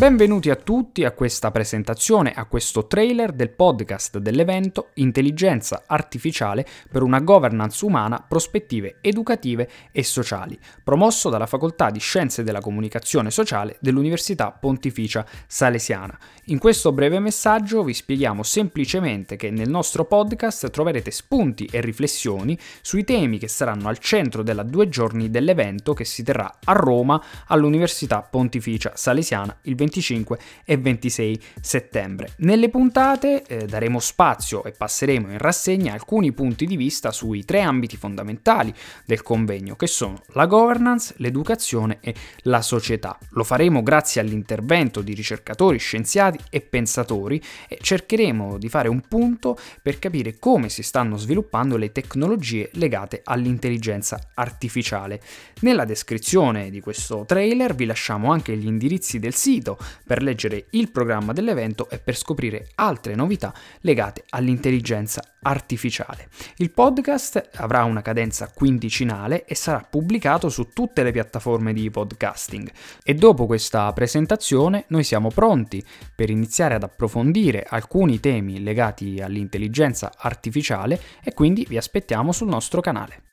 Benvenuti a tutti a questa presentazione, a questo trailer del podcast dell'evento Intelligenza artificiale per una governance umana, prospettive educative e sociali, promosso dalla Facoltà di Scienze della Comunicazione Sociale dell'Università Pontificia Salesiana. In questo breve messaggio vi spieghiamo semplicemente che nel nostro podcast troverete spunti e riflessioni sui temi che saranno al centro della due giorni dell'evento che si terrà a Roma all'Università Pontificia Salesiana il 20 25 e 26 settembre. Nelle puntate eh, daremo spazio e passeremo in rassegna alcuni punti di vista sui tre ambiti fondamentali del convegno, che sono la governance, l'educazione e la società. Lo faremo grazie all'intervento di ricercatori, scienziati e pensatori e cercheremo di fare un punto per capire come si stanno sviluppando le tecnologie legate all'intelligenza artificiale. Nella descrizione di questo trailer vi lasciamo anche gli indirizzi del sito per leggere il programma dell'evento e per scoprire altre novità legate all'intelligenza artificiale. Il podcast avrà una cadenza quindicinale e sarà pubblicato su tutte le piattaforme di podcasting. E dopo questa presentazione noi siamo pronti per iniziare ad approfondire alcuni temi legati all'intelligenza artificiale e quindi vi aspettiamo sul nostro canale.